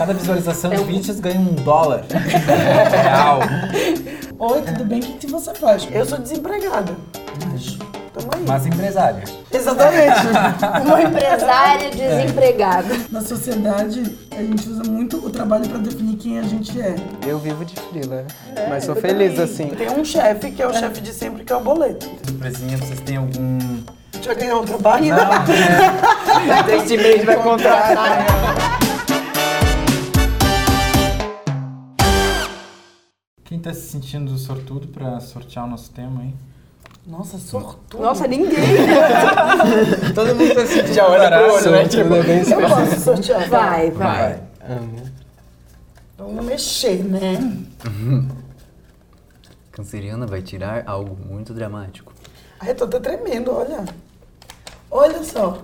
Cada visualização de vídeos ganha um dólar. Real. Oi, tudo bem? O que, que você faz? Eu sou desempregada. Mas tamo aí. Mas empresária. Exatamente. Uma empresária desempregada. Na sociedade, a gente usa muito o trabalho pra definir quem a gente é. Eu vivo de frila, mas sou feliz assim. Tem um chefe que é o chefe de sempre, que é o boleto. Empresinha, vocês têm algum. Já ganhou um trabalho? Este mês vai contratar. Quem tá se sentindo sortudo pra sortear o nosso tema, hein? Nossa, sortudo. Nossa, ninguém. Todo mundo tá assim, já olha pro olho, né? Tipo, bem Eu posso sortear. Vai, vai. Vai. Amo. Vamos mexer, né? Canceriana vai tirar algo muito dramático. Ai, eu tô até tremendo, olha. Olha só.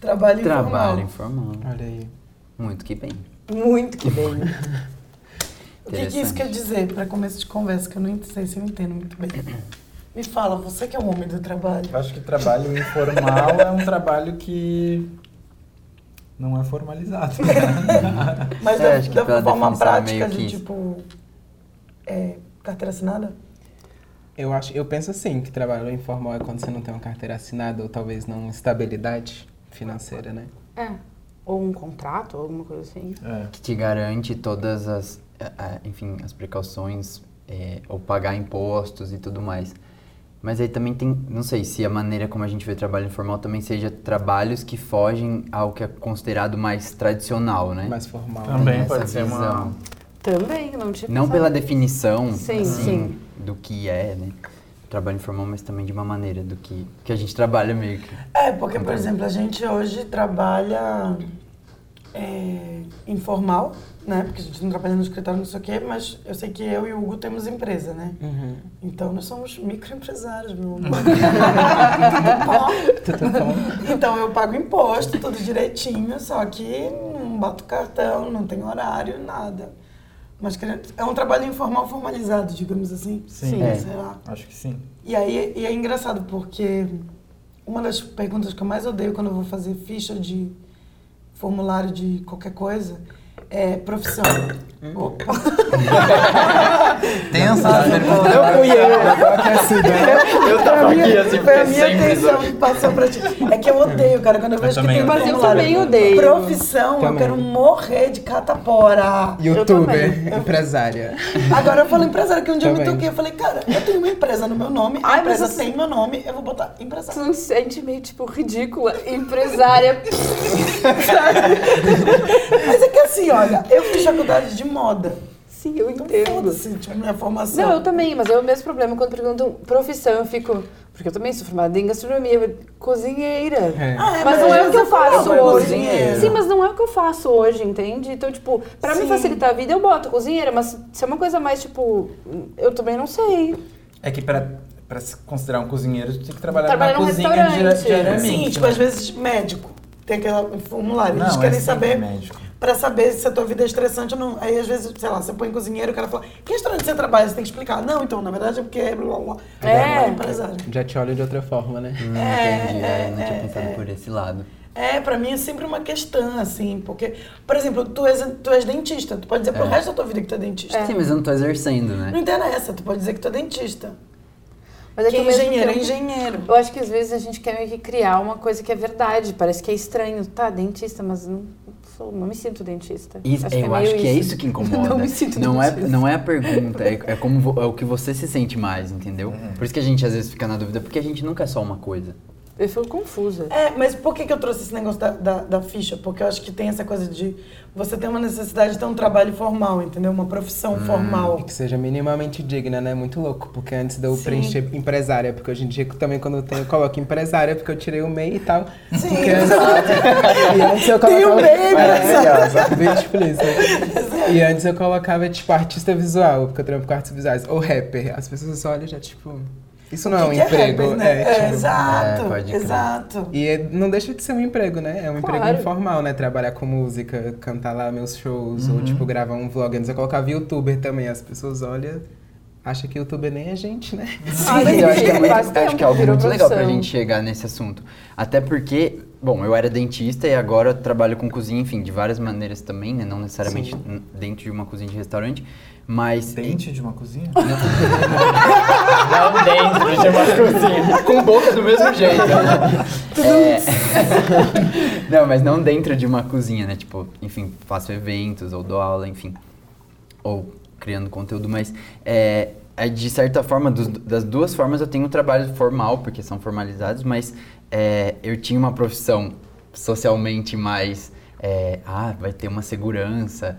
Trabalho informal. Trabalho informal. Olha aí. Muito que bem. Muito que bem. O que, que isso quer dizer para começo de conversa? Que eu não sei se eu entendo muito bem. Me fala, você que é o homem do trabalho. Eu acho que trabalho informal é um trabalho que não é formalizado. Mas É, da, acho que da forma é prática meio de, tipo, é, carteira assinada? Eu acho, eu penso assim, que trabalho informal é quando você não tem uma carteira assinada ou talvez não estabilidade financeira, né? É. Ou um contrato, ou alguma coisa assim. É. Que te garante todas as, enfim, as precauções, é, ou pagar impostos e tudo mais. Mas aí também tem, não sei se a maneira como a gente vê trabalho informal também seja trabalhos que fogem ao que é considerado mais tradicional, né? Mais formal. Também pode ser uma-. Também, não tinha Não pela definição Sim, assim, sim. do que é, né? Trabalho informal, mas também de uma maneira do que, que a gente trabalha meio que. É, porque, por exemplo, a gente hoje trabalha é, informal, né? Porque a gente não trabalha no escritório, não sei o quê, mas eu sei que eu e o Hugo temos empresa, né? Uhum. Então nós somos microempresários, meu amor. Tudo bom? Então eu pago imposto, tudo direitinho, só que não boto cartão, não tem horário, nada. Mas querendo- é um trabalho informal formalizado, digamos assim. Sim. É. Sei lá. Acho que sim. E aí e é engraçado porque uma das perguntas que eu mais odeio quando eu vou fazer ficha de formulário de qualquer coisa é profissão. Opa. Tensa a pergunta. Eu fui eu, eu. Eu tava aqui assim, Foi a minha atenção que passou pra ti. É que eu odeio, cara, quando eu vejo que também tem um Mas eu também odeio. Profissão, eu Também. quero morrer de catapora. Youtuber, empresária. Agora eu falo empresário, que um dia eu me Também. toquei, eu falei, cara, eu tenho uma empresa no meu nome, a Ai, empresa tem meu nome, eu vou botar empresário. Tu não se sente meio, tipo, ridícula, empresária. Mas é que assim, olha, eu fiz faculdade de moda. Sim, eu Então entendo. foda-se, tipo, minha formação. Não, eu também, mas é o mesmo problema quando perguntam profissão, eu fico. Porque eu também sou formada em gastronomia, cozinheira. É. Ah, é, Mas não é o que eu faço hoje. cozinheiro. Sim, mas não é o que eu faço hoje, entende? Então, tipo, pra me Sim. facilitar a vida, eu boto cozinheira, mas se é uma coisa mais, tipo, eu também não sei. É que pra, pra se considerar um cozinheiro, tu tem que trabalhar Trabalhar na num cozinha diariamente. Sim, tipo, né? às vezes médico. Tem aquele formulário. Não, Eles é querem saber médico. Pra saber se a tua vida é estressante ou não. Aí, às vezes, sei lá, você põe cozinheiro, o cara fala, que restaurante você trabalha? Você tem que explicar. Não, então, na verdade é porque blá blá blá. É. É empresário. Já te olho de outra forma, né? Hum, É, entendi, é, é, não tinha é, pensado é. por esse lado. É, pra mim é sempre uma questão, assim, porque, por exemplo, tu és, tu és dentista, tu pode dizer pro É. resto da tua vida que tu é dentista. Sim, mas eu não tô exercendo, né? Não interessa, tu pode dizer que tu é dentista. Mas é que que é engenheiro é engenheiro. Eu acho que às vezes a gente quer meio que criar uma coisa que é verdade. Parece que é estranho. Tá, dentista, mas não, sou, não me sinto dentista. Isso, Acho eu que é acho que é isso que incomoda. Não me sinto não é, dentista. não é a pergunta, é, é como é o que você se sente mais, entendeu? Por isso que a gente às vezes fica na dúvida, porque a gente nunca é só uma coisa. Eu fico confusa. É, mas por que, que eu trouxe esse negócio da, da, da ficha? Porque eu acho que tem essa coisa de você ter uma necessidade de ter um trabalho formal, entendeu? Uma profissão formal. E que seja minimamente digna, né? Muito louco. Porque antes de eu Sim. preencher empresária, porque hoje em dia também quando eu tenho, eu coloco empresária, porque eu tirei o MEI e tal. Sim, Porque antes, e antes eu Tem o colocava. MEI, empresária. É, bem explícito. E antes eu colocava, tipo, artista visual, porque eu trampo com artes visuais. Ou rapper. As pessoas olham e já, tipo. Isso não é um Que que emprego. rapper, né? é, tipo, exato, É, pode crer. exato. E é- não deixa de ser um emprego, né? É um emprego Claro. informal, né? Trabalhar com música, cantar lá meus shows, ou Uhum. tipo, gravar um vlog. Antes eu colocava youtuber também, as pessoas olham. acha que youtuber nem é gente, né? Mas eu acho que é, muito, acho que é algo muito legal pra gente chegar nesse assunto. Até porque, bom, eu era dentista e agora eu trabalho com cozinha, enfim, de várias maneiras também, né? Não necessariamente n- dentro de uma cozinha de restaurante, mas... Dente de uma cozinha? Não dentro de uma cozinha. Com boca do mesmo jeito. É... não, mas não dentro de uma cozinha, né? Tipo, enfim, faço eventos ou dou aula, enfim. Ou criando conteúdo, mas é, é, de certa forma, dos- das duas formas eu tenho um trabalho formal, porque são formalizados, mas é, eu tinha uma profissão socialmente mais. é, ah, vai ter uma segurança.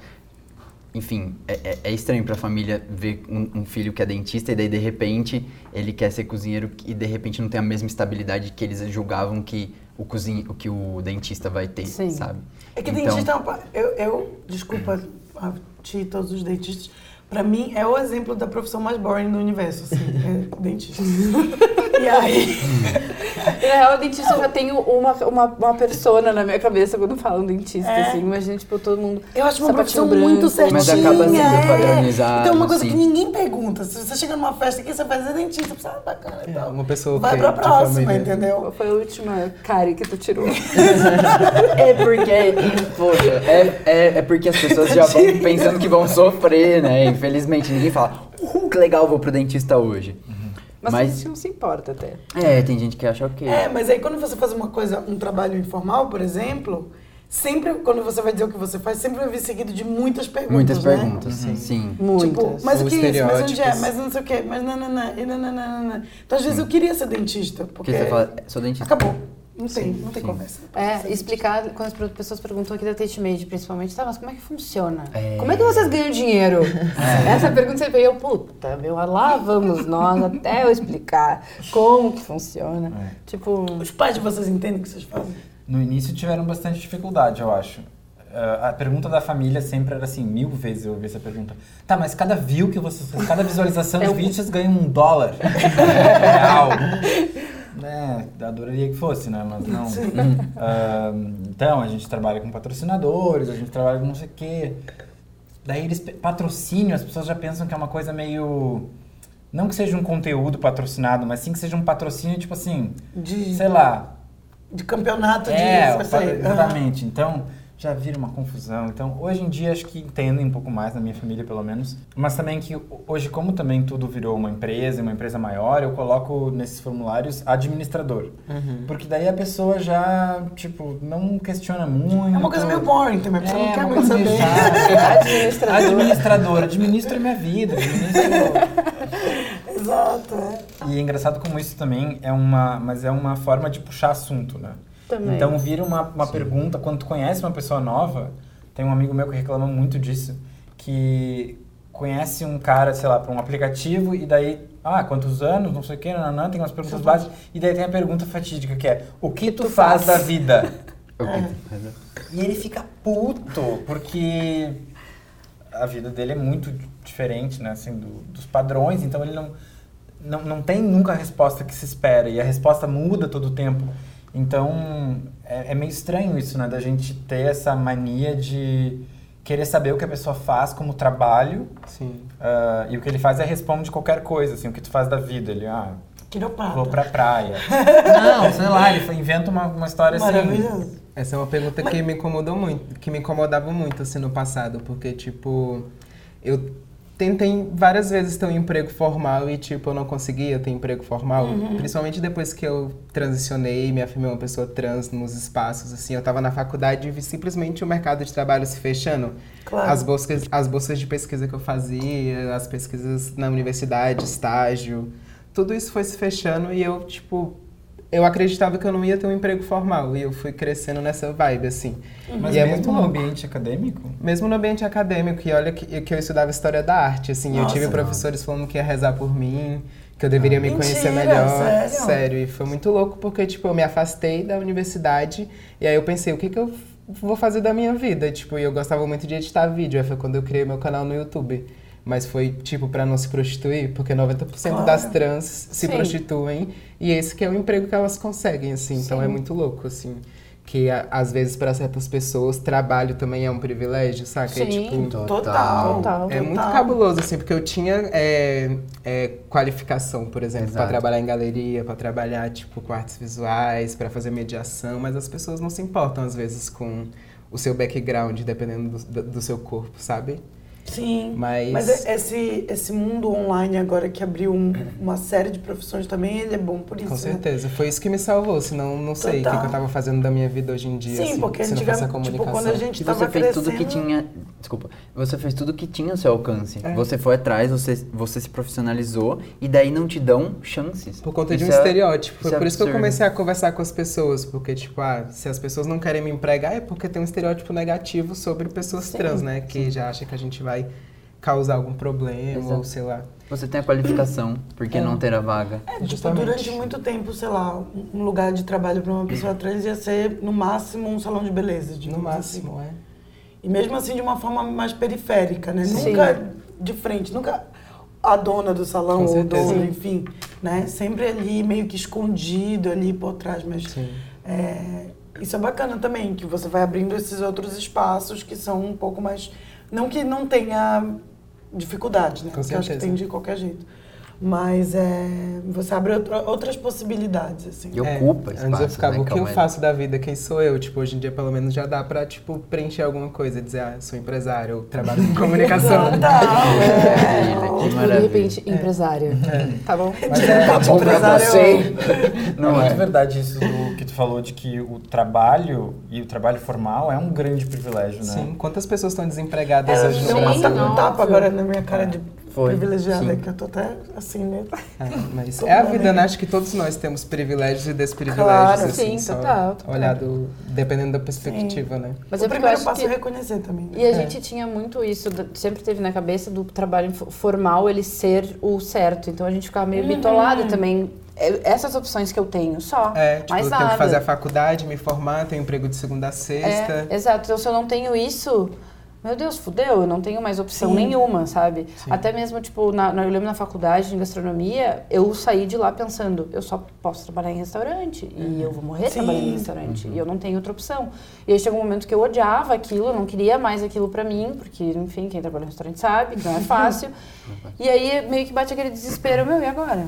Enfim, é, é- é estranho pra família ver um, um filho que é dentista e daí de repente ele quer ser cozinheiro e de repente não tem a mesma estabilidade que eles julgavam que o cozinhe, o que o dentista vai ter, Sim. sabe? É que Então- dentista é eu, eu, desculpa a ti e todos os dentistas, pra mim é o exemplo da profissão mais boring do universo, assim, é dentista. e aí, Na real, dentista eu já tenho uma, uma, uma persona na minha cabeça quando falam dentista, É. assim. Imagina, tipo, todo mundo. eu acho uma profissão muito branco. certinha. Mas acaba sendo é. padronizado, Então, uma coisa sim. que ninguém pergunta. Se você chega numa festa aqui, você faz é dentista, você ah, bacana e É, tal. uma pessoa Vai pra de próxima, família. entendeu? Qual foi a última cárie que tu tirou? É porque, poxa, é, é, é porque as pessoas já vão pensando que vão sofrer, né? Infelizmente, ninguém fala, uhul, que legal, vou pro dentista hoje. Mas, Mas- não se importa até. É, tem gente que acha ok. É, mas aí quando você faz uma coisa, um trabalho informal, por exemplo, sempre, quando você vai dizer o que você faz, sempre vai vir seguido de muitas perguntas, Muitas né? perguntas, sim. Muitas. Tipo, mas Ou o que é isso? Mas onde é? Mas não sei o quê, mas nananã, e nananã. Então, às vezes, eu queria ser dentista, porque... Porque você fala, sou dentista. Acabou. Não tem, não tem sim. conversa. É, explicar, quando as pessoas perguntam aqui da Tate Made, principalmente, tá, mas como é que funciona? É. Como é que vocês ganham dinheiro? Essa pergunta sempre veio, puta, meu, lá vamos nós até eu explicar como que funciona. É. Tipo, Os pais de vocês entendem o que vocês fazem? No início tiveram bastante dificuldade, eu acho. Ah, a pergunta da família sempre era assim, mil vezes eu ouvi essa pergunta. Tá, mas cada view que vocês cada visualização É de um- vídeo vocês ganham um dólar real. Né, adoraria que fosse, né? Mas não. Ah, então, a gente trabalha com patrocinadores, a gente trabalha com não sei o quê. Daí eles, patrocínio, as pessoas já pensam que é uma coisa meio... Não que seja um conteúdo patrocinado, mas sim que seja um patrocínio, tipo assim, De, sei lá, de campeonato é, de... exatamente. Então, já vira uma confusão. Então, hoje em dia, acho que entendem um pouco mais, na minha família, pelo menos. Mas também que hoje, como também tudo virou uma empresa, uma empresa maior, eu coloco nesses formulários administrador. Porque daí a pessoa já, tipo, não questiona muito. É uma coisa meio boring também, porque você não É, quer uma muito saber. chata. administrador. Administrador, administra minha vida, administro... Exato, é. E é engraçado como isso também é uma, mas é uma forma de puxar assunto, né? Também. Então vira uma, uma pergunta, quando tu conhece uma pessoa nova, tem um amigo meu que reclama muito disso, que conhece um cara, sei lá, para um aplicativo e daí, ah, quantos anos, não sei o que, nananã, tem umas perguntas básicas, e daí tem a pergunta fatídica que é, o que tu, faz, da vida? E ele fica puto, porque a vida dele é muito diferente, né, assim, do- dos padrões, então ele não, não, não tem nunca a resposta que se espera, e a resposta muda todo o tempo. Então, é, é meio estranho isso, né, da gente ter essa mania de querer saber o que a pessoa faz como trabalho, Sim. ah, e o que ele faz é responde qualquer coisa, assim, o que tu faz da vida. Ele, ah, Quiropata. vou pra praia. não, sei lá, ele inventa uma, uma história assim. Essa é uma pergunta que me incomodou muito, que me incomodava muito assim no passado, porque tipo, eu tentei várias vezes ter um emprego formal e tipo, eu não conseguia ter emprego formal, principalmente depois que eu transicionei, me afirmei uma pessoa trans nos espaços, assim, eu tava na faculdade e vi simplesmente o mercado de trabalho se fechando. Claro. As bolsas, as bolsas de pesquisa que eu fazia, as pesquisas na universidade, estágio, tudo isso foi se fechando e eu, tipo, eu acreditava que eu não ia ter um emprego formal e eu fui crescendo nessa vibe, assim. Mas e é mesmo muito no louco. ambiente acadêmico? Mesmo no ambiente acadêmico, e olha que, que eu estudava história da arte, assim, eu Nossa, tive não. professores falando que ia rezar por mim, que eu deveria me conhecer Mentira, melhor. sério? e foi muito louco porque, tipo, eu me afastei da universidade e aí eu pensei, o que que eu vou fazer da minha vida? Tipo, e eu gostava muito de editar vídeo, aí foi quando eu criei meu canal no YouTube. Mas foi, tipo, pra não se prostituir, porque 90% Claro. das trans se Sim. prostituem e esse que é o emprego que elas conseguem, assim. Então Sim. é muito louco, assim. que a- às vezes para certas pessoas trabalho também é um privilégio, saca? E, Sim. tipo, Total. Total. Total. é muito Total. cabuloso, assim, porque eu tinha é, é, qualificação, por exemplo, para trabalhar em galeria, para trabalhar, tipo, com artes visuais, para fazer mediação, mas as pessoas não se importam, às vezes, com o seu background, dependendo do, do- do seu corpo, sabe? Sim. Mas- Mas é- esse, esse mundo online agora que abriu um- uma série de profissões também, ele é bom por isso. Com né? certeza. Foi isso que me salvou, senão não sei o que, eu tava fazendo da minha vida hoje em dia, Sim, assim, porque se não fosse a antigamente, tipo, comunicação. quando a gente E tava você fez crescendo... tudo que tinha. Desculpa. Você fez tudo que tinha ao seu alcance. É. Você foi atrás, você, você se profissionalizou e daí não te dão chances. Por conta de um Isso é- estereótipo. Foi isso é por isso que eu absurdo. comecei a conversar com as pessoas. Porque, tipo, ah, se as pessoas não querem me empregar, é porque tem um estereótipo negativo sobre pessoas Sim. trans, né? Que já acha que a gente vai causar algum problema, Exato. ou sei lá. Você tem a qualificação, por que É. não ter a vaga? É, tipo, Justamente. durante muito tempo, sei lá, um lugar de trabalho para uma pessoa trans ia ser, no máximo, um salão de beleza. No máximo, é. assim. E mesmo assim, de uma forma mais periférica, né? Sim. Nunca de frente, nunca a dona do salão, ou o dono, enfim. Né? Sempre ali, meio que escondido ali por trás. Mas Sim. é, isso é bacana também, que você vai abrindo esses outros espaços que são um pouco mais... Não que não tenha dificuldades, né? Com Porque eu acho que certeza. tem de qualquer jeito. Mas é, você abre outra- outras possibilidades, assim. E É, ocupa Antes espaços, eu ficava, né? o que eu Calma aí. faço da vida? Quem sou eu? Tipo, hoje em dia, pelo menos, já dá pra, tipo, preencher alguma coisa. Dizer, ah, sou empresário, ou trabalho com comunicação. Total, é. Que Tipo, de repente, empresário. Tá bom? Mas é, Tá bom pra Empresário- você. Não, é é. verdade isso do que tu falou de que o trabalho e o trabalho formal é um grande privilégio, né? Sim, quantas pessoas estão desempregadas É, hoje no deu Sim, uma Brasil? ta- um óbvio. tapa agora na minha cara de Foi, privilegiada, sim. que eu tô até assim, né? É, mas é a vida, né? Acho que todos nós temos privilégios e desprivilégios, Claro. assim, Sim, total, total. olhado dependendo da perspectiva, né? Mas o é primeiro acho passo que... é reconhecer também. né? E a É. gente tinha muito isso, sempre teve na cabeça do trabalho fo- formal ele ser o certo. Então a gente ficava meio bitolada também. É, Essas opções que eu tenho, só. É, tipo, mais eu tenho nada. que fazer a faculdade, me formar, tenho emprego de segunda a sexta. É, exato. Então se eu não tenho isso, meu Deus, fudeu, eu não tenho mais opção Sim. nenhuma, sabe? Sim. Até mesmo, tipo, na, eu lembro na faculdade de gastronomia, eu saí de lá pensando, eu só posso trabalhar em restaurante. E eu vou morrer Sim. trabalhando em restaurante. E eu não tenho outra opção. E aí chegou um momento que eu odiava aquilo, eu não queria mais aquilo pra mim, porque, enfim, quem trabalha em restaurante sabe que não é fácil. e aí meio que bate aquele desespero, meu, e agora?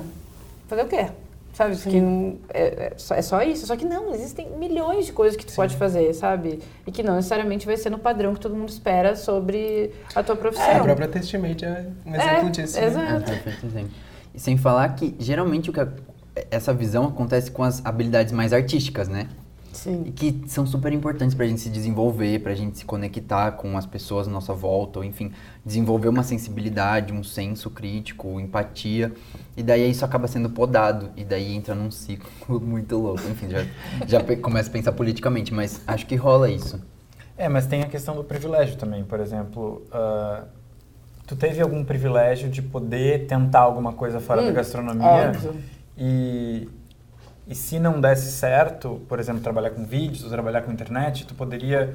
Fazer o quê? Sabe? Que não- é, é só, é só isso. Só que não, existem milhões de coisas que tu pode fazer, sabe? E que não necessariamente vai ser no padrão que todo mundo espera sobre a tua profissão. É, a própria Testimate é um exemplo É, disso. né? É, exato. perfeito exemplo. E sem falar que geralmente o que a- essa visão acontece com as habilidades mais artísticas, né? E Sim. que são super importantes pra gente se desenvolver, pra gente se conectar com as pessoas à nossa volta, ou enfim, desenvolver uma sensibilidade, um senso crítico, empatia. E daí isso acaba sendo podado, e daí entra num ciclo muito louco. Enfim, já, já começa a pensar politicamente, mas acho que rola isso. É, mas tem a questão do privilégio também. Por exemplo, ah, tu teve algum privilégio de poder tentar alguma coisa fora da Hum, gastronomia? óbvio. E, e se não desse certo, por exemplo, trabalhar com vídeos ou trabalhar com internet, tu poderia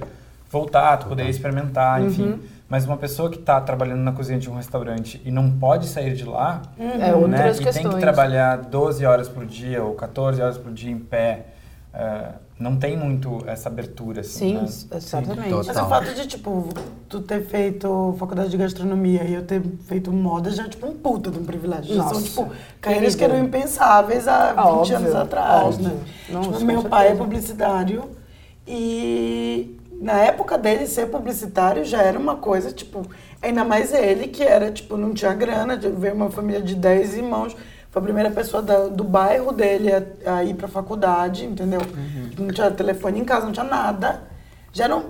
voltar, tu poderia experimentar, enfim. Uhum. Mas uma pessoa que está trabalhando na cozinha de um restaurante e não pode sair de lá, É né? outras E tem que trabalhar 12 horas por dia ou 14 horas por dia em pé, eh, não tem muito essa abertura, assim, Sim, né? exatamente. Total. Mas o fato de, tipo, tu ter feito faculdade de gastronomia e eu ter feito moda já é, tipo, um puta de um privilégio. Já são, Nossa, tipo, carreiras que eram impensáveis há 20 Óbvio, anos atrás, óbvio. né? Nossa, tipo, meu pai é publicitário e na época dele ser publicitário já era uma coisa, tipo, ainda mais ele que era, tipo, não tinha grana, de- veio uma família de 10 irmãos, foi a primeira pessoa da- do bairro dele a, a ir pra faculdade, entendeu? Não tinha telefone em casa, não tinha nada. Já não,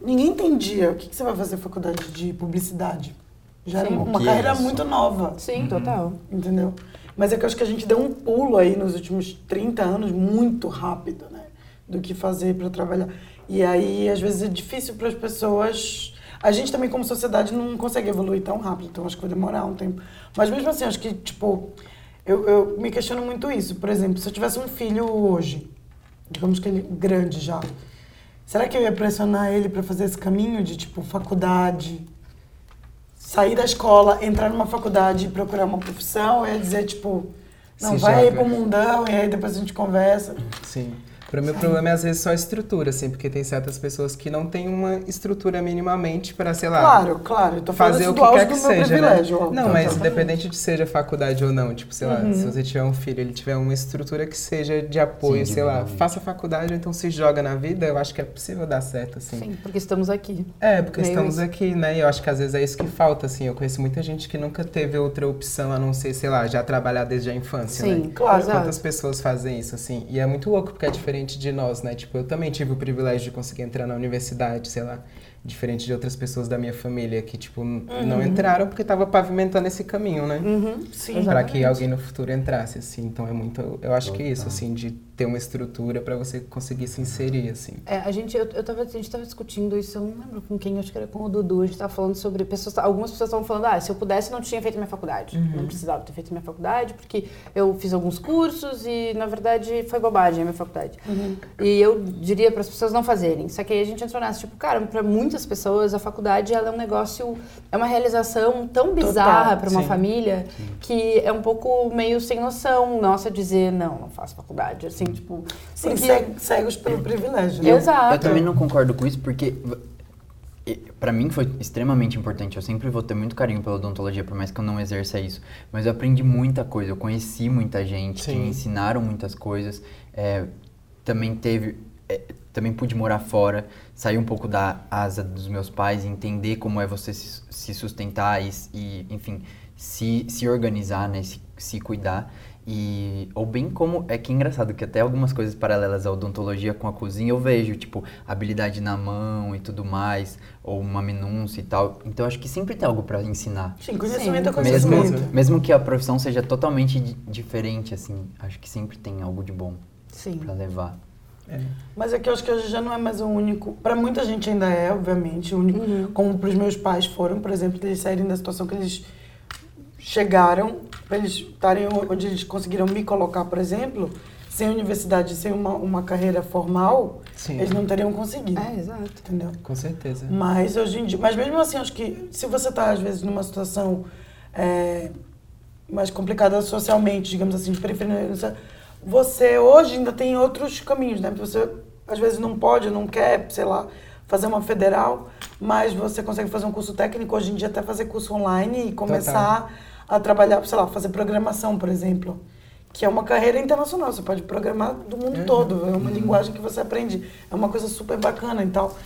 ninguém entendia o que, que você vai fazer faculdade de publicidade. Já era Sim. uma, O uma que carreira isso? muito nova. Sim, total. Entendeu? Mas é que eu acho que a gente deu um pulo aí nos últimos 30 anos muito rápido, né? Do que fazer para trabalhar. E aí, às vezes, é difícil para as pessoas. A gente também, como sociedade, não consegue evoluir tão rápido, então acho que vai demorar um tempo. Mas mesmo assim, acho que, tipo, eu, eu me questiono muito isso. Por exemplo, se eu tivesse um filho hoje, digamos que ele grande já, será que eu ia pressionar ele para fazer esse caminho de, tipo, faculdade? sair da escola, entrar numa faculdade e procurar uma profissão, eu ia dizer, tipo, não, Se vai aí joga. pro mundão e aí depois a gente conversa. Sim. Pra mim, o problema é às vezes só a estrutura, assim, porque tem certas pessoas que não têm uma estrutura minimamente para, sei lá, Claro, claro. Eu tô falando fazer o do que quer que meu seja, né? ó. Não, mas independente de seja faculdade ou não, tipo, sei lá, Uhum. se você tiver um filho, ele tiver uma estrutura que seja de apoio, Sim, sei lá, faça faculdade ou então se joga na vida, eu acho que é possível dar certo, assim. Sim, porque estamos aqui. É, porque Meio estamos isso. aqui, né? E eu acho que às vezes é isso que falta, assim. Eu conheço muita gente que nunca teve outra opção a não ser, sei lá, já trabalhar desde a infância, né? Sim, Claro. exato. Quantas pessoas fazem isso, assim? E é muito louco porque é diferente de nós, né? Tipo, eu também tive o privilégio de conseguir entrar na universidade, sei lá. Diferente de outras pessoas da minha família que, tipo, n- não entraram porque tava pavimentando esse caminho, né? Uhum. Sim. Pra que alguém no futuro entrasse, assim. Então é muito. Eu acho que é isso, Total. assim, de ter uma estrutura pra você conseguir se inserir, assim. É, a gente, eu, eu tava, a gente tava discutindo isso, eu não lembro com quem, acho que era com o Dudu, a gente tava falando sobre pessoas, algumas pessoas estavam falando, ah, se eu pudesse não tinha feito minha faculdade, não precisava ter feito minha faculdade, porque eu fiz alguns cursos e, na verdade, foi bobagem a minha faculdade. E eu diria para as pessoas não fazerem, só que aí a gente entrou nessa, tipo, cara, para muitas pessoas a faculdade, ela é um negócio, é uma realização tão bizarra para uma sim. família, que é um pouco meio sem noção, nossa, dizer, não, não faço faculdade, assim, tipo... Sim, porque- ceg- cegos pelo privilégio. né? Eu- Exato. Eu também não concordo com isso, porque pra mim foi extremamente importante. Eu sempre vou ter muito carinho pela odontologia, por mais que eu não exerça isso. Mas eu aprendi muita coisa, eu conheci muita gente que Sim. me ensinaram muitas coisas. É, também teve. é, também pude morar fora, sair um pouco da asa dos meus pais, entender como é você se, se sustentar e, e, enfim, se, se organizar, né? Se, se cuidar. E, ou bem como, é que é engraçado que até algumas coisas paralelas à odontologia com a cozinha eu vejo, tipo, habilidade na mão e tudo mais, ou uma minúcia e tal. Então acho que sempre tem algo pra ensinar. Sim, conhecimento é Sim. Mesmo, conhecimento. mesmo que a profissão seja totalmente di- diferente, assim, acho que sempre tem algo de bom Sim. pra levar. É. Mas é que eu acho que hoje já não é mais o único. Pra muita gente ainda é, obviamente, o único. Uhum. Como pros meus pais foram, por exemplo, eles saírem da situação que eles chegaram, pra eles estarem onde eles conseguiram me colocar, por exemplo, sem universidade, sem uma, uma carreira formal, Sim. eles não teriam conseguido. É, exato. Entendeu? Com certeza. Mas hoje em dia, mas mesmo assim, acho que se você está às vezes numa situação é, mais complicada socialmente, digamos assim, de periferia, você hoje ainda tem outros caminhos, né? Você às vezes não pode, não quer, sei lá, fazer uma federal, mas você consegue fazer um curso técnico hoje em dia até fazer curso online e começar a trabalhar, sei lá, fazer programação, por exemplo. Que é uma carreira internacional, você pode programar do mundo todo, é uma linguagem que você aprende, é uma coisa super bacana e tal.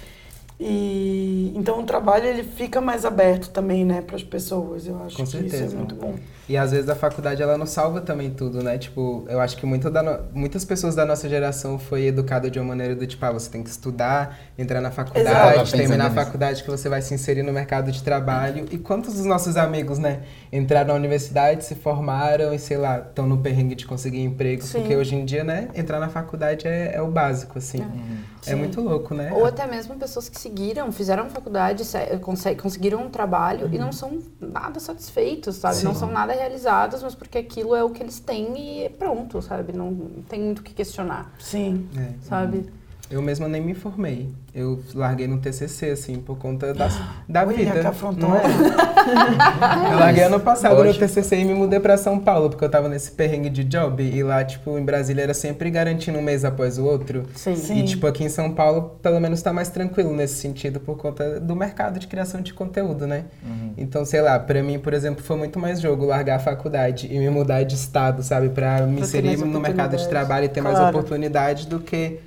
E então o trabalho ele fica mais aberto também, né, para as pessoas. Eu acho Com que isso é certeza. muito bom. E às vezes a faculdade ela não salva também tudo, né? Tipo, eu acho que muito da no- muitas pessoas da nossa geração foi educada de uma maneira do tipo, ah, você tem que estudar, entrar na faculdade, terminar a nisso. faculdade que você vai se inserir no mercado de trabalho. E quantos dos nossos amigos, né, entraram na universidade, se formaram e sei lá, estão no perrengue de conseguir emprego, Sim. porque hoje em dia, né, entrar na faculdade é, é o básico, assim. É, Sim. muito louco, né? Ou até mesmo pessoas que seguiram, fizeram faculdade, se- conse- conseguiram um trabalho e não são nada satisfeitos, sabe? Não Sim. são nada realizados, mas porque aquilo é o que eles têm e é pronto, sabe? Não tem muito o que questionar, Sim. É. sabe? Eu mesma nem me formei. Eu larguei no TCC, assim, por conta das, da Olha, vida. que afrontosa. não é? eu larguei ano passado no Lógico. TCC e me mudei pra São Paulo, porque eu tava nesse perrengue de job. E lá, tipo, em Brasília era sempre garantindo um mês após o outro. Sim. Sim. E, tipo, aqui em São Paulo, pelo menos tá mais tranquilo nesse sentido, por conta do mercado de criação de conteúdo, né? Então, sei lá, pra mim, por exemplo, foi muito mais jogo largar a faculdade e me mudar de estado, sabe? Pra me inserir mais no mercado de trabalho e ter mais Claro. oportunidade do que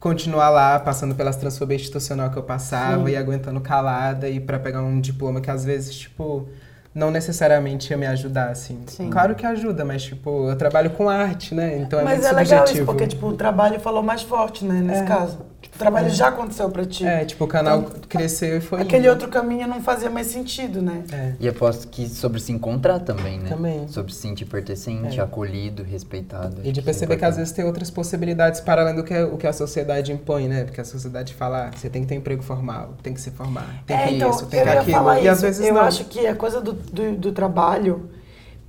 continuar lá passando pelas transfobia institucional que eu passava Sim. e aguentando calada e pra pegar um diploma que às vezes, tipo, não necessariamente ia me ajudar, assim. Sim. Claro que ajuda, mas, tipo, eu trabalho com arte, né? Então é Mas muito é legal isso, subjetivo. porque tipo, o trabalho falou mais forte, né, nesse É. caso. O trabalho já aconteceu pra ti. É, tipo, o canal cresceu e foi Aquele indo. outro caminho não fazia mais sentido, né? É. E aposto que sobre se encontrar também, né? Também. Sobre se sentir pertencente, É. acolhido, respeitado. E de Acho perceber é que às vezes tem outras possibilidades para além do que o que a sociedade impõe, né? Porque a sociedade fala, ah, você tem que ter emprego formal, tem que se formar, tem é, que então, isso, tem eu que aquilo. e às vezes eu não. acho que a coisa do, do, do trabalho,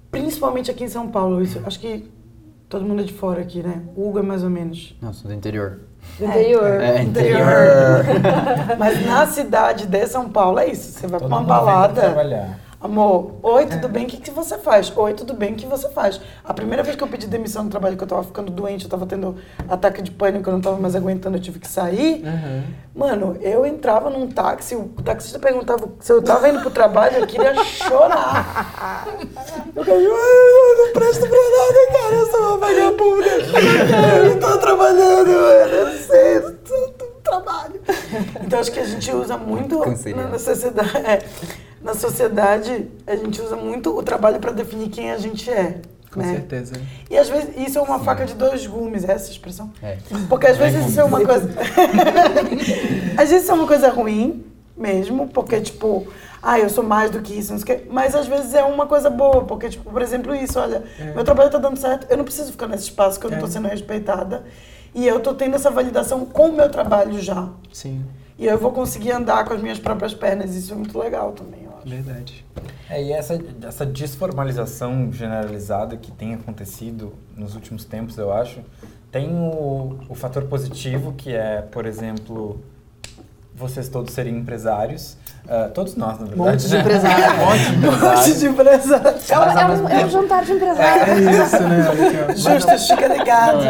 principalmente aqui em São Paulo, isso, acho que todo mundo é de fora aqui, né? O Hugo é mais ou menos. Não, sou do interior. Do interior. É, interior. interior. Mas na cidade de São Paulo é isso. Você vai Todo pra uma balada. trabalhar. Amor, oi, tudo bem? O que, que você faz? Oi, tudo bem? O que você faz? A primeira vez que eu pedi demissão no trabalho, que eu tava ficando doente, eu tava tendo ataque de pânico, eu não tava mais aguentando, eu tive que sair. Mano, eu entrava num táxi, o taxista perguntava se eu tava indo pro trabalho, eu queria chorar. Eu queria, eu não presto pra nada, cara, eu sou uma vagabunda. Eu não tô trabalhando, eu sei, eu tô, tô trabalho. Então acho que a gente usa muito na, sociedade. é, na sociedade, a gente usa muito o trabalho pra definir quem a gente é. Com né? certeza. E às vezes isso é uma faca de dois gumes, é essa expressão? É. Porque às vezes isso é uma coisa. às vezes isso é uma coisa ruim mesmo, porque tipo, ah, eu sou mais do que isso, não sei o quê. Mas às vezes é uma coisa boa, porque, tipo, por exemplo, isso, olha, meu trabalho tá dando certo, eu não preciso ficar nesse espaço que eu não tô É. sendo respeitada. E eu tô tendo essa validação com o meu trabalho já. Sim, E eu vou conseguir andar com as minhas próprias pernas. Isso é muito legal também. Verdade. É, e essa, essa desformalização generalizada que tem acontecido nos últimos tempos, eu acho, tem o, o fator positivo, que é, por exemplo, vocês todos serem empresários. Ah, todos nós, na verdade. Monte de né? empresário. Monte de empresários. É, um- é um, é um jantar de empresário. É isso, né? Justo, fica ligado.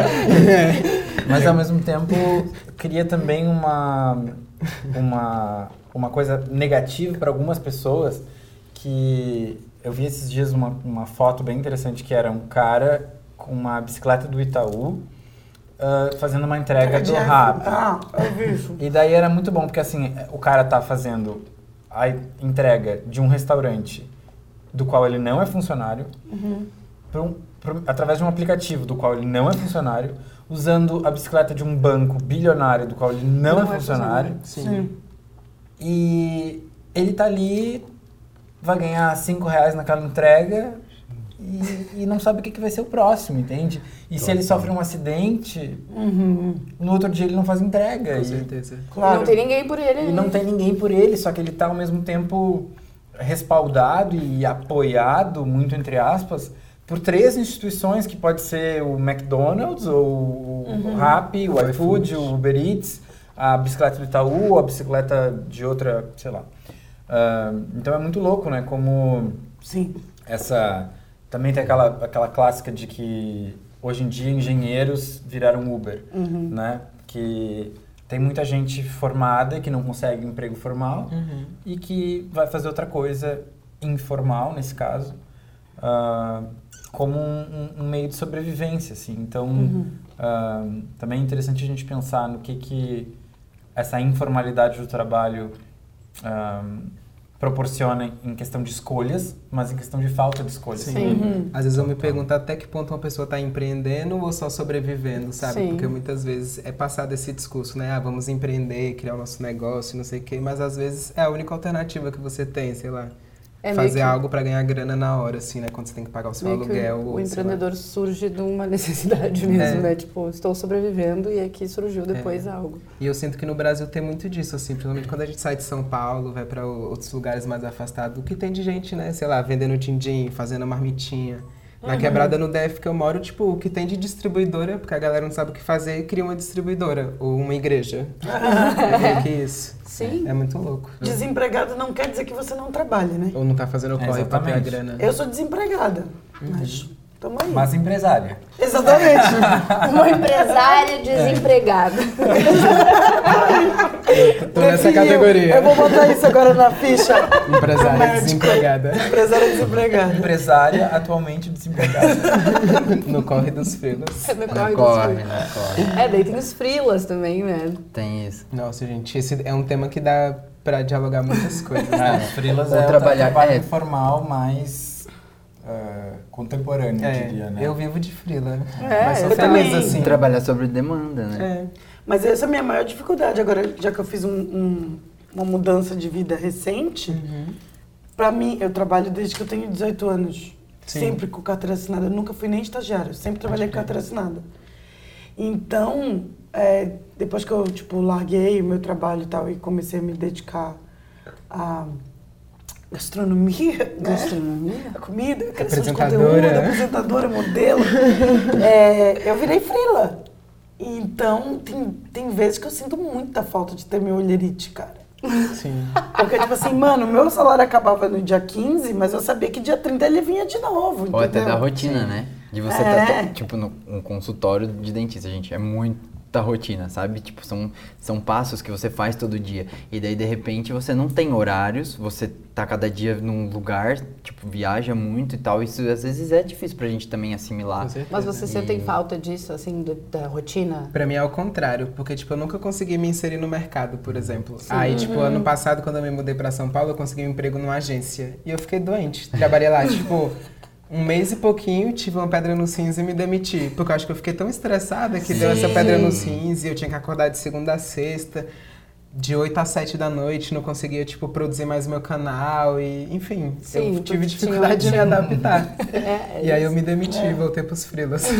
Mas ao mesmo tempo cria também uma, uma, uma coisa negativa para algumas pessoas que eu vi esses dias uma, uma foto bem interessante que era um cara com uma bicicleta do Itaú ah, fazendo uma entrega do Rap. Ah, eu vi isso. E daí era muito bom, porque assim, o cara tá fazendo a entrega de um restaurante do qual ele não é funcionário, pra um- pra através de um aplicativo do qual ele não é funcionário, usando a bicicleta de um banco bilionário do qual ele não, é funcionário. Sim. E ele tá ali, vai ganhar 5 reais naquela entrega e, e não sabe o que, que vai ser o próximo, entende? E se ele sofre um acidente, no outro dia ele não faz entrega. Com e- certeza. Claro. Não tem ninguém por ele. e não tem ninguém por ele, só que ele tá ao mesmo tempo respaldado e apoiado, muito entre aspas, por três instituições que pode ser o McDonald's, ou o Rappi, o O iFood, iFood. o Uber Eats, a bicicleta do Itaú, ou a bicicleta de outra, sei lá. Ah, então é muito louco, né? Como Sim. essa também tem aquela aquela clássica de que hoje em dia engenheiros viraram Uber, né? Que tem muita gente formada que não consegue emprego formal Uhum. e que vai fazer outra coisa informal nesse caso, ah, como um, um- meio de sobrevivência, assim. Então ah, também é interessante a gente pensar no que que essa informalidade do trabalho ah, proporciona em questão de escolhas, mas em questão de falta de escolhas. Sim. Sim. Às vezes eu me pergunto até que ponto uma pessoa está empreendendo ou só sobrevivendo, sabe? Sim. Porque muitas vezes é passado esse discurso, né? Ah, vamos empreender, criar o nosso negócio, não sei o quê, mas às vezes é a única alternativa que você tem, sei lá. É fazer que- algo para ganhar grana na hora, assim, né? Quando você tem que pagar o seu Meio aluguel. o, o empreendedor surge de uma necessidade mesmo, É. né? Tipo, estou sobrevivendo e aqui surgiu depois algo. E eu sinto que no Brasil tem muito disso, assim, principalmente quando a gente sai de São Paulo, vai para outros lugares mais afastados, o que tem de gente, né, sei lá, vendendo din-din, fazendo marmitinha. Na quebrada no DF que eu moro, tipo, o que tem de distribuidora, porque a galera não sabe o que fazer, cria uma distribuidora ou uma igreja. é que isso. Sim. É muito louco. Desempregado não quer dizer que você não trabalha, né? Ou não tá fazendo o É, corre pra ter a grana. Eu sou desempregada, mas tamo aí. Mas empresária. Exatamente. Uma empresária desempregada. Tô nessa categoria. Eu vou botar isso agora na ficha. Empresária desempregada. Empresária desempregada. Empresária atualmente desempregada. no corre dos frilos. No Não corre dos corre, não corre. É, daí tem os frilas também, né? Tem isso. Nossa, gente, esse é um tema que dá pra dialogar muitas coisas. É, né? freelas Ou é trabalhar- trabalho é. informal mais ah, contemporâneo, eu É, diria, né? eu vivo de frila. É, mas eu também. assim. Trabalhar sobre demanda, né? É. Mas essa é a minha maior dificuldade agora, já que eu fiz um- um- uma mudança de vida recente. Pra mim, eu trabalho desde que eu tenho 18 anos. Sim. Sempre com carteira assinada. Eu nunca fui nem estagiário, eu sempre trabalhei com carteira assinada. Então, é, depois que eu, tipo, larguei o meu trabalho e tal e comecei a me dedicar à gastronomia, né? Gastronomia? a comida, a criação de Apresentadora. conteúdo, apresentadora, modelo, é, eu virei frila. Então, tem, tem vezes que eu sinto muita falta de ter meu olherite, cara. Sim. Porque, tipo assim, mano, meu salário acabava no dia 15, mas eu sabia que dia 30 ele vinha de novo, Ou até entendeu? da rotina, né? De você É. tá, to- tipo, no um consultório de dentista, gente, é muita rotina, sabe? Tipo, são, são passos que você faz todo dia. E daí, de repente, você não tem horários, você tá cada dia num lugar, tipo, viaja muito e tal. Isso, às vezes, é difícil pra gente também assimilar. Mas você sentem falta disso, assim, do- da rotina? Pra mim é o contrário, porque, tipo, eu nunca consegui me inserir no mercado, por exemplo. Aí, tipo, ano passado, quando eu me mudei pra São Paulo, eu consegui um emprego numa agência. E eu fiquei doente. Trabalhei lá, tipo, um mês e pouquinho, tive uma pedra no rins e me demiti. Porque eu acho que eu fiquei tão estressada que deu essa pedra nos rins e eu tinha que acordar de segunda a sexta. De 8 a 7 da noite, não conseguia, tipo, produzir mais meu canal e, enfim, Sim, eu tive dificuldade de me adaptar. É, E aí eu me demiti e voltei pros frilas.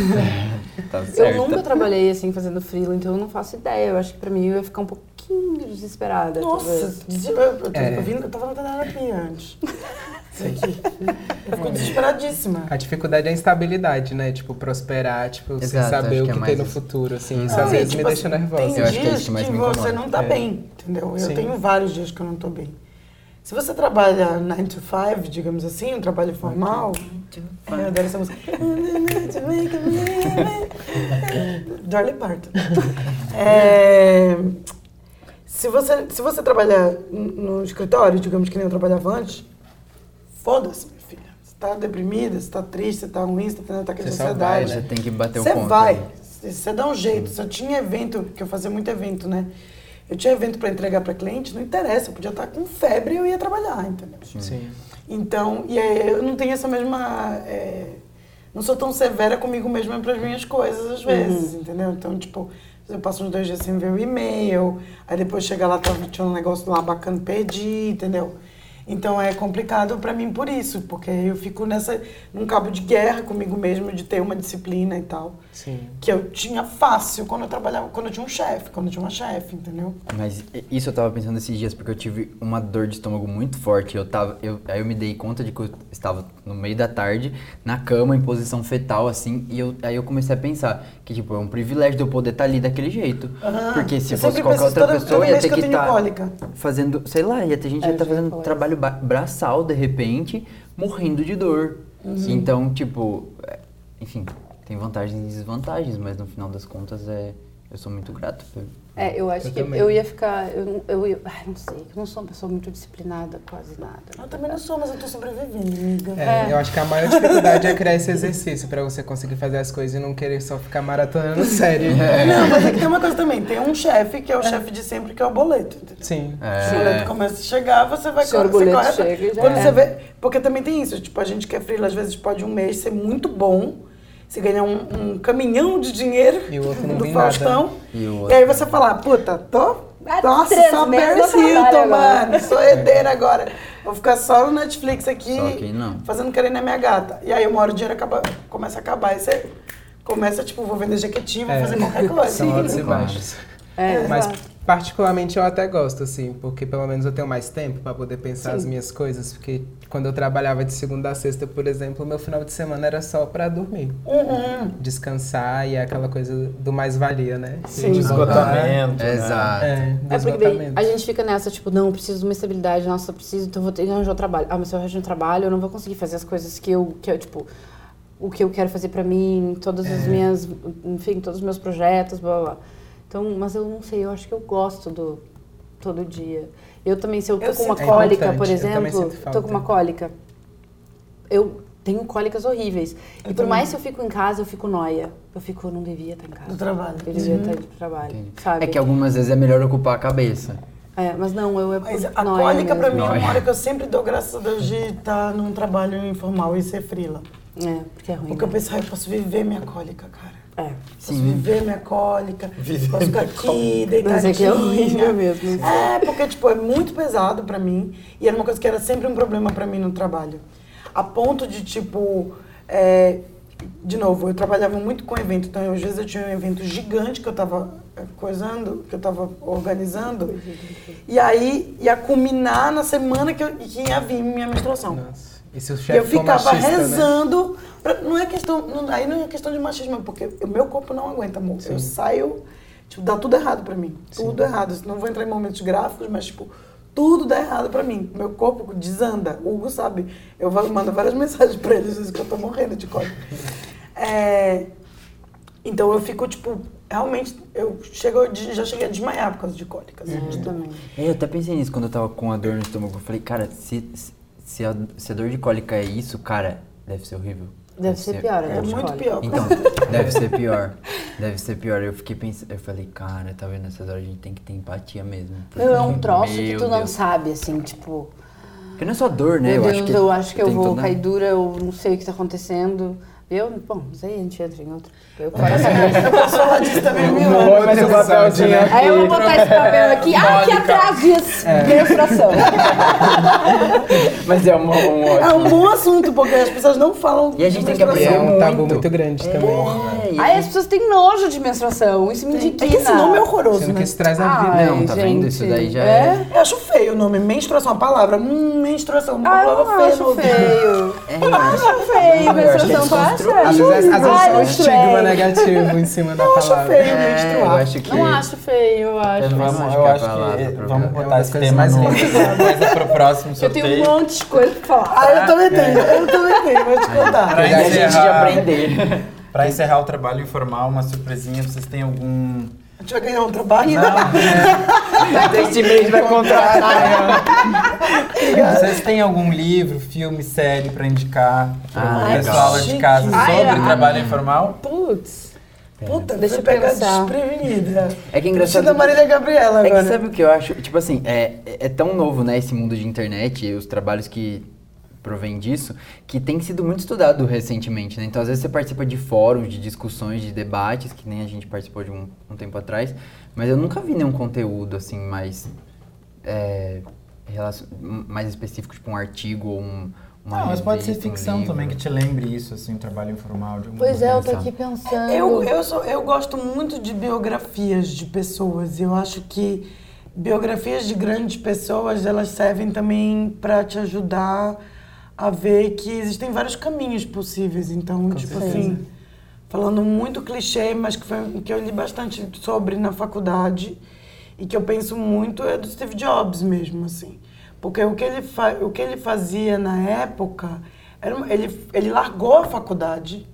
Tá Eu nunca trabalhei assim fazendo freela, então eu não faço ideia. Eu acho que pra mim eu ia ficar um pouquinho desesperada. Nossa, eu, eu, tô- É. eu, eu tava na terapia antes. Isso aqui. Eu fico desesperadíssima. A dificuldade é a instabilidade, né? Tipo, prosperar, tipo, sem Exato, saber acho o que que, é tem no futuro, assim. Isso às vezes tipo me deixa assim, nervosa. Tem Eu acho que é isso que mais me você incomoda. não tá É. bem, entendeu? Eu Sim. tenho vários dias que eu não tô bem. Se você trabalha 9 to 5, digamos assim, um trabalho formal, é, eu adoro essa música. Dolly Parton. É, se, você, se você trabalhar no escritório, digamos que nem eu trabalhava antes, foda-se, minha filha. Você tá deprimida, você tá triste, você tá ruim, você tá tendo ataque de Você vai, ansiedade. Você tem que bater o Você ponto. vai, né? você dá um jeito. Se eu tinha evento, porque eu fazia muito evento, né? Eu tinha evento para entregar para cliente, não interessa, eu podia estar com febre e eu ia trabalhar, entendeu? Sim. Então, e aí eu não tenho essa mesma. é, não sou tão severa comigo mesma para as minhas coisas, às vezes, entendeu? Então, tipo, eu passo uns dois dias sem ver o e-mail, aí depois chega lá, tava, tinha um negócio lá bacana, perdi, entendeu? Então é complicado para mim por isso, porque eu fico nessa, num cabo de guerra comigo mesmo, de ter uma disciplina e tal. Sim. Que eu tinha fácil quando eu trabalhava, quando eu tinha um chefe, quando eu tinha uma chefe, entendeu? Mas isso eu tava pensando esses dias, porque eu tive uma dor de estômago muito forte. Eu tava, eu, aí eu me dei conta de que eu estava no meio da tarde, na cama, em posição fetal, assim, e eu, aí eu comecei a pensar que, tipo, é um privilégio de eu poder estar ali daquele jeito. Aham. Porque se Eu fosse qualquer outra toda- pessoa, toda ia ter que estar cólica. fazendo, sei lá, ia ter gente que É, ia estar ia fazendo falar trabalho ba- braçal, de repente, morrendo de dor. Uhum. Então, tipo, é, enfim, tem vantagens e desvantagens, mas no final das contas, é, eu sou muito grato. É, eu acho Eu que também. eu ia ficar. Eu, não- eu ia. Ai, não sei, eu não sou uma pessoa muito disciplinada, quase nada. Eu também não sou, mas eu tô sobrevivendo, amiga. É, É. eu acho que a maior dificuldade é criar esse exercício pra você conseguir fazer as coisas e não querer só ficar maratonando série. Não, mas é que tem uma coisa também. Tem um chefe que é o chefe de sempre, que é o boleto. Entendeu? Sim. Se o boleto começa a chegar, você vai correr, você boleto corre. chega já Quando é. você vê. Porque também tem isso. Tipo, a gente que é freela, às vezes pode um mês ser muito bom. Você ganhar um, um caminhão de dinheiro E o outro não do. Faustão. E E aí você fala, puta, tô. Há Nossa, só Paris Hilton, mano. Sou herdeira agora. Vou ficar só no Netflix aqui. Só que não. Fazendo querer na minha gata. E aí uma hora o dinheiro acaba, começa a acabar. Aí você começa, tipo, vou vender jequiti, vou É. fazer qualquer coisa. São altos e Sim. baixos. É, Mas exato. Particularmente eu até gosto, assim, porque pelo menos eu tenho mais tempo pra poder pensar Sim. as minhas coisas. Porque quando eu trabalhava de segunda a sexta, por exemplo, meu final de semana era só pra dormir. Uhum. Descansar e é aquela coisa do mais-valia, né? Sim. De Esgotamento. né? Exato. É, do É porque a gente fica nessa, tipo, não, eu preciso de uma estabilidade, nossa, eu preciso, então eu vou ter que arranjar um trabalho. Ah, mas se eu arranjar um trabalho, eu não vou conseguir fazer as coisas que eu, que eu tipo, o que eu quero fazer pra mim, todas É. as minhas, enfim, todos os meus projetos, blá, blá, blá. Então, mas eu não sei, eu acho que eu gosto do todo dia. Eu também, se eu tô Eu com uma É cólica, importante, por eu exemplo, sinto tô com uma cólica, eu tenho cólicas horríveis. e por também. mais que eu fico em casa, eu fico noia. Eu fico, eu não devia estar em casa. Do trabalho. Eu devia estar indo pro trabalho? É que algumas vezes é melhor ocupar a cabeça. É, mas não, eu é Mas a noia cólica pra mesmo. mim é Nóia. uma hora que eu sempre dou graças a Deus de estar num trabalho informal e ser frila. É, porque é ruim. Porque eu né? penso, ah, eu posso viver minha cólica, cara. É. Posso viver minha cólica, posso ficar aqui, deitadinha. Mas é que é horrível mesmo. É, porque, tipo, é muito pesado pra mim. E era uma coisa que era sempre um problema pra mim no trabalho. A ponto de, tipo... é, de novo, eu trabalhava muito com evento. Então, às vezes, eu tinha um evento gigante que eu tava é, coisando, que eu tava organizando. E aí, ia culminar na semana que, eu, que ia vir minha menstruação. Nossa. E eu ficava machista, né? rezando. pra- não é questão. não- aí não é questão de machismo, porque o meu corpo não aguenta, amor. Eu saio. Tipo, dá tudo errado pra mim. Tudo errado. Não vou entrar em momentos gráficos, mas, tipo, tudo dá errado pra mim. Meu corpo desanda. O Hugo sabe. Eu mando várias mensagens pra ele, vezes que eu tô morrendo de cólica. É, então eu fico, tipo, realmente, eu chego, de- já cheguei a desmaiar por causa de cólicas. de dor. também. É, eu até pensei nisso quando eu tava com a dor no estômago. Eu falei, cara, se, se, a, se a dor de cólica é isso, cara, deve ser horrível. Deve ser pior, É muito cólica. pior. Então, deve ser pior. Deve ser pior. Eu fiquei pensando, eu falei, cara, tá vendo? Nessas horas a gente tem que ter empatia mesmo. É um troço que tu não Deus. sabe, assim, tipo... Porque não é só dor, né? Meu eu Deus, acho que eu acho que eu vou toda- cair dura, eu não sei o que tá acontecendo. Eu, bom, não sei, a gente entra em outro. Eu fora essa Eu sou lá disso também, mil anos. episódio, né? Aí eu vou botar esse papel aqui. Ah, aqui atrás diz menstruação. Mas é um, um É ótimo. um bom assunto, porque as pessoas não falam E a gente tem que aprender é um tabu muito. grande também. É, e Aí as pessoas têm nojo de menstruação, isso me É indigna. que esse nome é horroroso, Sendo que né? isso traz a vida. Ai, Não, tá vendo? Isso daí já é- Eu acho feio o nome. Menstruação, a palavra. Hum, menstruação. Uma Ah, eu palavra feia acho feio. É, Eu acho feio, Eu acho que menstruação, tu acha? Às vezes, às vezes é um estigma negativo em cima da Eu acho palavra. feio É, eu menstruar. acho que... Não acho feio, eu acho. Eu Vamos, acho eu que é acho palavra que vamos é botar das esse tema mais no, lindas. coisa pro próximo Eu sorteio. tenho um monte de coisa pra falar. Ah, eu também tenho. Eu também tenho. Vou te contar. Pra a gente aprender. Pra encerrar o trabalho informal, uma surpresinha, vocês têm algum... A gente vai ganhar um trabalho. Este mês vai contratar. Vocês têm algum livro, filme, série pra indicar Ah, pro legal. pessoal de casa Ai, sobre ah, trabalho informal? Putz. Puta, Deixa eu pega pensar. desprevenida. É que é Engraçado. da Marília Gabriela É que agora. sabe o que eu acho? Tipo assim, é, é tão novo, né, esse mundo de internet e os trabalhos que provém disso, que tem sido muito estudado recentemente, né? Então, às vezes você participa de fóruns, de discussões, de debates, que nem a gente participou de um, um tempo atrás, mas eu nunca vi nenhum conteúdo, assim, mais, é, relacion- mais específico, tipo um artigo ou um, uma Não, mas pode ser um ficção livro. também, que te lembre isso, assim, um trabalho informal de alguma Pois é, eu tô aqui pensando. Eu, eu, sou, eu gosto muito de biografias de pessoas. Eu acho que biografias de grandes pessoas, elas servem também para te ajudar a ver que existem vários caminhos possíveis. Então, tipo certeza. assim, falando muito clichê, mas que, foi, que eu li bastante sobre na faculdade e que eu penso muito é do Steve Jobs mesmo, assim. Porque o que ele, fa o que ele fazia na época, era, ele, ele largou a faculdade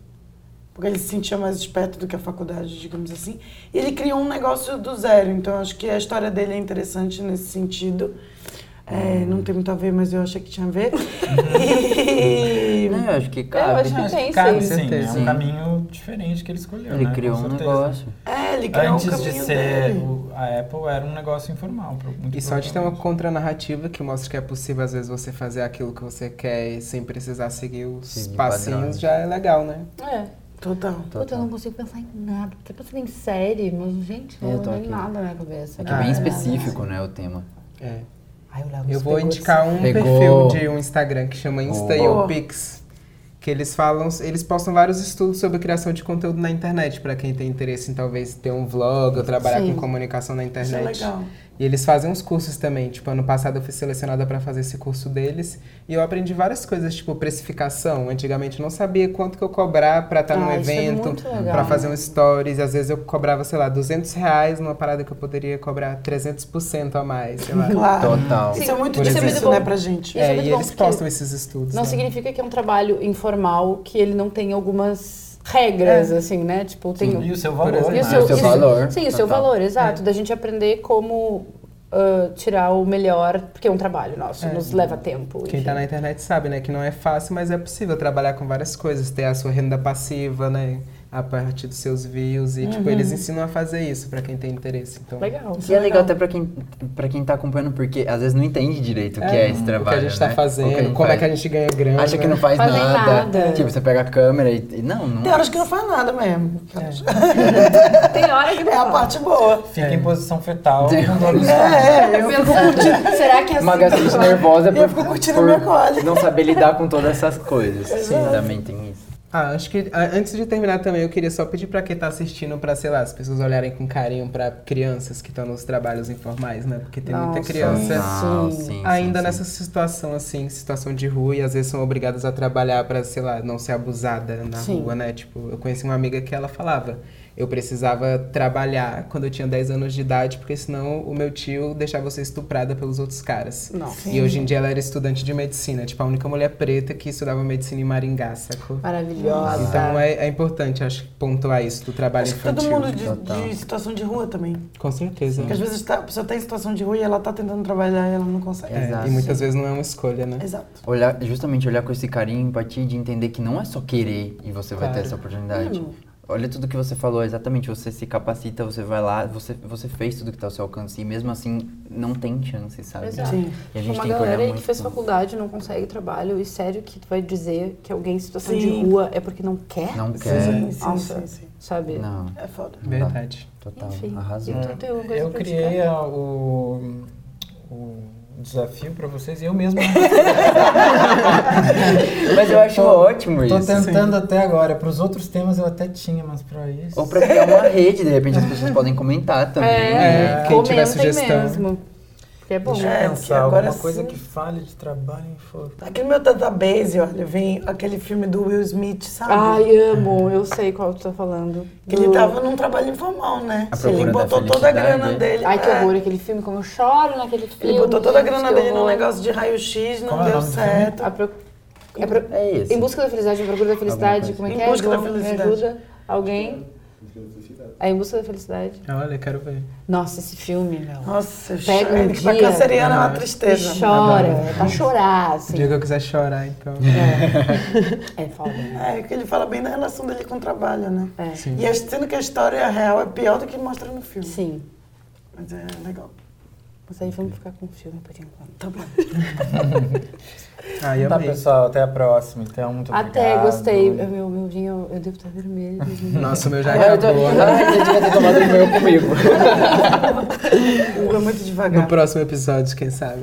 porque ele se sentia mais esperto do que a faculdade, digamos assim. E ele criou um negócio do zero, então acho que a história dele é interessante nesse sentido. É, não tem muito a ver, mas eu achei que tinha a ver. E... Não, eu acho que Eu cabe. acho que Acho tem, que cabe, sim. sim. É um caminho diferente que ele escolheu, Ele né? criou um negócio. É, ele criou Antes um de caminho ser dele. o- a Apple, era um negócio informal. E só de ter uma contranarrativa que mostra que é possível, às vezes, você fazer aquilo que você quer sem precisar seguir os Seguir passinhos, padrões. já é legal, né? É. Total. Puta, eu não consigo pensar em nada. Até pensando em série, mas, gente, não Eu tô aqui. nada na minha cabeça. É que é bem Ah, específico, né, o tema. É. Ai, o Léo Eu vou indicar um Pegou. perfil de um Instagram que chama. InstaYoPix. Que eles falam, eles postam vários estudos sobre criação de conteúdo na internet, pra quem tem interesse em talvez ter um vlog ou trabalhar Sim. com comunicação na Isso é internet. legal. E eles fazem uns cursos também. Tipo, ano passado eu fui selecionada para fazer esse curso deles. E eu aprendi várias coisas, tipo precificação. Antigamente eu não sabia quanto que eu cobrar para estar num Ah, isso é evento, legal. para fazer um stories. Às vezes eu cobrava, sei lá, 200 reais numa parada que eu poderia cobrar 300% a mais, sei lá. Claro. Total. Isso é muito Por difícil, né, pra gente. Isso é é, e eles postam esses estudos. Não né? significa que é um trabalho informal, que ele não tem algumas regras, assim, né? Tipo, tem... E o seu valor, exemplo. né? E o seu, o seu e valor, Sim, o seu total. valor, exato. Da gente aprender como ah, tirar o melhor, porque é um trabalho nosso, É. nos leva tempo. Quem tá enfim. na internet sabe, né? Que não é fácil, mas é possível trabalhar com várias coisas. Ter a sua renda passiva, né? A partir dos seus views. E, tipo, eles ensinam a fazer isso pra quem tem interesse. Então, Legal. E é legal até pra quem, pra quem tá acompanhando, porque às vezes não entende direito o que é, esse o trabalho, que a gente né? tá O fazendo, como é faz. que a gente ganha grana. Acha que não faz Fazem nada. nada. Tipo, você pega a câmera e... e Não, não... Tem horas que não faz nada mesmo. Tem hora que não É a fala. parte boa. Fica em posição fetal Sim. no É, é, eu fico curtindo. Será que é assim? Uma gastrite nervosa eu fico curtindo minha cólica. não saber lidar com todas essas coisas. Também tem isso. Ah, acho que ah, antes de terminar também, eu queria só pedir pra quem tá assistindo pra, sei lá, as pessoas olharem com carinho pra crianças que estão nos trabalhos informais, né? Porque tem muita criança Total, sim. sim, ainda sim, nessa situação, assim, situação de rua e às vezes são obrigadas a trabalhar pra, sei lá, não ser abusada na Sim. rua, né? Tipo, eu conheci uma amiga que ela falava. Eu precisava trabalhar quando eu tinha 10 anos de idade, porque senão o meu tio deixava ser estuprada pelos outros caras. Nossa. E hoje em dia ela era estudante de medicina, tipo, a única mulher preta que estudava medicina em Maringá, sacou? Maravilhosa. Então é, é importante, acho que pontuar isso do trabalho Acho que todo infantil. mundo de, de situação de rua também. Com certeza. Porque às vezes tá, a pessoa tá em situação de rua e ela tá tentando trabalhar e ela não consegue. É, Exato. e muitas vezes não é uma escolha, né? Exato. Olhar, justamente olhar com esse carinho e empatia de entender que não é só querer e você vai ter Claro. essa oportunidade. Mano. Olha tudo que você falou, exatamente. Você se capacita, você vai lá, você, você fez tudo que está ao seu alcance e mesmo assim não tem chance, sabe? Exato. Sim. E a Uma gente tem que olhar galera aí que fez faculdade não consegue trabalho e sério que tu vai dizer que alguém em situação de Sim. rua é porque não quer? Não quer. Sim, sim, Nossa. sim, sim. Sabe? Não, É foda. não dá. Verdade. Total. Enfim. Arrasou. E uma coisa Eu pra criei a- o, o desafio pra vocês e eu mesmo Mas eu acho Tô- ótimo tô isso. tentando até agora. Pros outros temas eu até tinha, mas pra isso... Ou pra criar uma rede, de repente as pessoas podem comentar também. É, É, quem tiver sugestão. mesmo. Porque é bom. Deixa É, eu pensar, agora alguma coisa sim. que fale de trabalho em for... Aqui no meu database, olha, vem aquele filme do Will Smith, sabe? Ai, amo. Eu sei qual tu tá falando. Que ele Do- tava num trabalho informal, né? Ele botou toda a grana dele. Ai, que é, horror aquele filme, como eu choro naquele filme. Ele botou toda a grana que dele num negócio de raio-x, não Qual é deu certo. A pro- é pro- É esse. Em busca da felicidade, em procura da felicidade. coisa. Como é Em que é? busca da felicidade. Me ajuda? Alguém? É em busca da felicidade. Olha, quero ver. Nossa, esse filme, meu. Nossa, eu Pega choro. um Ele pra dia. canceriana é uma Ah. tristeza. E chora, é pra chorar, assim. dia que eu quiser chorar, então. É, é foda. É, que ele fala bem da relação dele com o trabalho, né? É. Sim. E sendo que a história real é pior do que mostra no filme. Sim. Mas é legal. Mas aí vamos ficar com o filme por enquanto. Tá bom. Ah, Tá, pessoal, até a próxima. Então, muito Até obrigado. gostei. O Meu, meu vinho, eu devo estar vermelho. Nossa, o meu já Ah, eu tô- acabou. você devia ter tomado o meu comigo. É muito devagar. No próximo episódio, quem sabe?